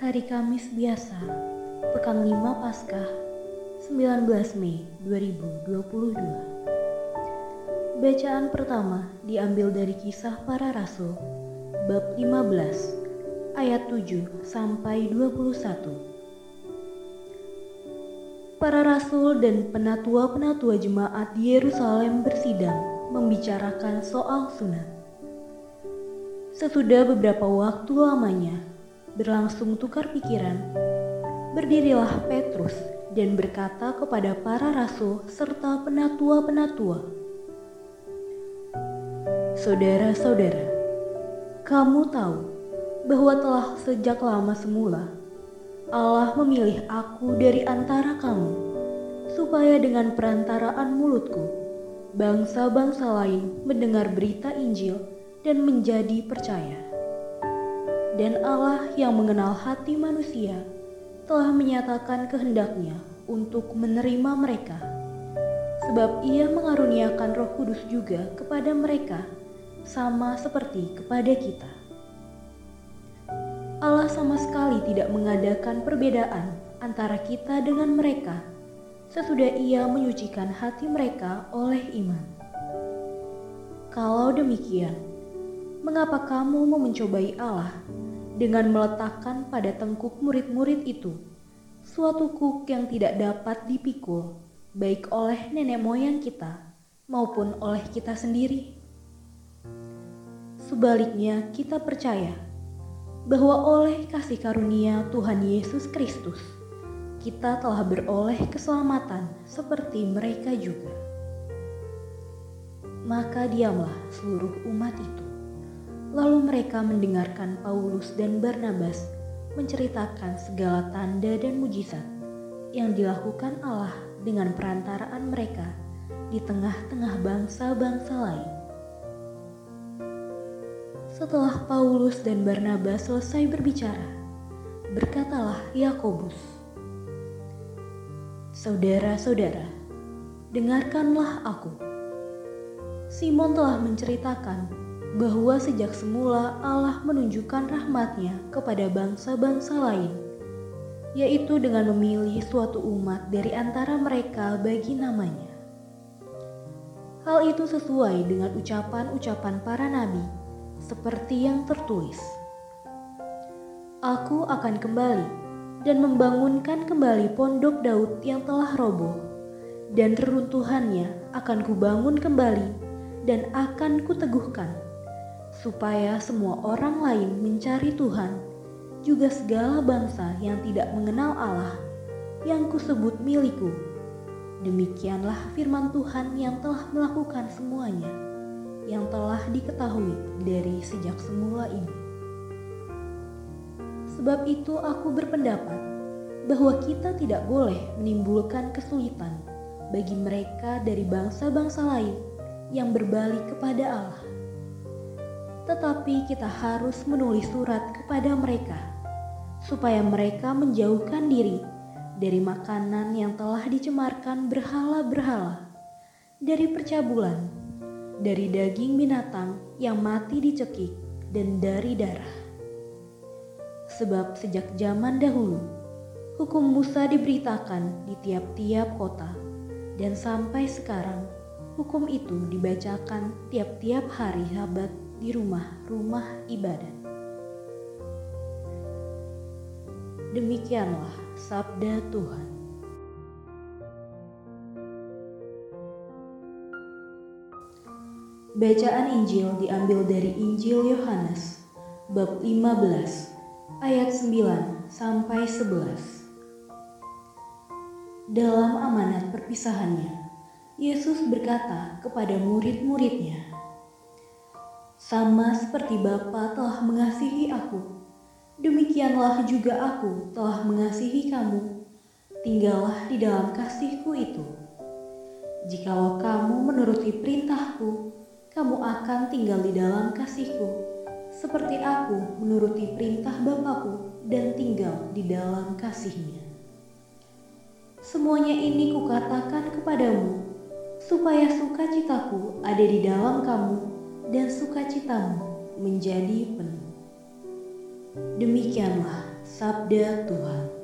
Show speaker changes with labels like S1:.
S1: hari Kamis biasa, pekan 5 Paskah, 19 Mei 2022. Bacaan pertama diambil dari kisah para rasul, bab 15, ayat 7 sampai 21. Para rasul dan penatua-penatua jemaat di Yerusalem bersidang membicarakan soal sunat. Sesudah beberapa waktu lamanya, berlangsung tukar pikiran, berdirilah Petrus dan berkata kepada para rasul serta penatua-penatua, Saudara-saudara, kamu tahu bahwa telah sejak lama semula Allah memilih aku dari antara kamu, supaya dengan perantaraan mulutku, bangsa-bangsa lain mendengar berita Injil dan menjadi percaya dan Allah yang mengenal hati manusia telah menyatakan kehendaknya untuk menerima mereka. Sebab ia mengaruniakan roh kudus juga kepada mereka sama seperti kepada kita. Allah sama sekali tidak mengadakan perbedaan antara kita dengan mereka sesudah ia menyucikan hati mereka oleh iman. Kalau demikian, mengapa kamu mau mencobai Allah dengan meletakkan pada tengkuk murid-murid itu suatu kuk yang tidak dapat dipikul, baik oleh nenek moyang kita maupun oleh kita sendiri. Sebaliknya, kita percaya bahwa oleh kasih karunia Tuhan Yesus Kristus, kita telah beroleh keselamatan seperti mereka juga. Maka diamlah seluruh umat itu Lalu mereka mendengarkan Paulus dan Barnabas menceritakan segala tanda dan mujizat yang dilakukan Allah dengan perantaraan mereka di tengah-tengah bangsa-bangsa lain. Setelah Paulus dan Barnabas selesai berbicara, berkatalah Yakobus, "Saudara-saudara, dengarkanlah aku. Simon telah menceritakan bahwa sejak semula Allah menunjukkan rahmatnya kepada bangsa-bangsa lain, yaitu dengan memilih suatu umat dari antara mereka bagi namanya. Hal itu sesuai dengan ucapan-ucapan para nabi, seperti yang tertulis. Aku akan kembali dan membangunkan kembali pondok Daud yang telah roboh, dan reruntuhannya akan kubangun kembali dan akan kuteguhkan supaya semua orang lain mencari Tuhan, juga segala bangsa yang tidak mengenal Allah, yang kusebut milikku. Demikianlah firman Tuhan yang telah melakukan semuanya, yang telah diketahui dari sejak semula ini. Sebab itu aku berpendapat bahwa kita tidak boleh menimbulkan kesulitan bagi mereka dari bangsa-bangsa lain yang berbalik kepada Allah tetapi kita harus menulis surat kepada mereka supaya mereka menjauhkan diri dari makanan yang telah dicemarkan berhala-berhala, dari percabulan, dari daging binatang yang mati dicekik, dan dari darah. Sebab sejak zaman dahulu, hukum Musa diberitakan di tiap-tiap kota, dan sampai sekarang hukum itu dibacakan tiap-tiap hari sabat di rumah-rumah ibadat. Demikianlah sabda Tuhan. Bacaan Injil diambil dari Injil Yohanes bab 15 ayat 9 sampai 11. Dalam amanat perpisahannya, Yesus berkata kepada murid-muridnya, sama seperti Bapa telah mengasihi aku, demikianlah juga aku telah mengasihi kamu. Tinggallah di dalam kasihku itu. Jikalau kamu menuruti perintahku, kamu akan tinggal di dalam kasihku, seperti aku menuruti perintah Bapakku dan tinggal di dalam kasihnya. Semuanya ini kukatakan kepadamu, supaya sukacitaku ada di dalam kamu dan sukacitamu menjadi penuh. Demikianlah Sabda Tuhan.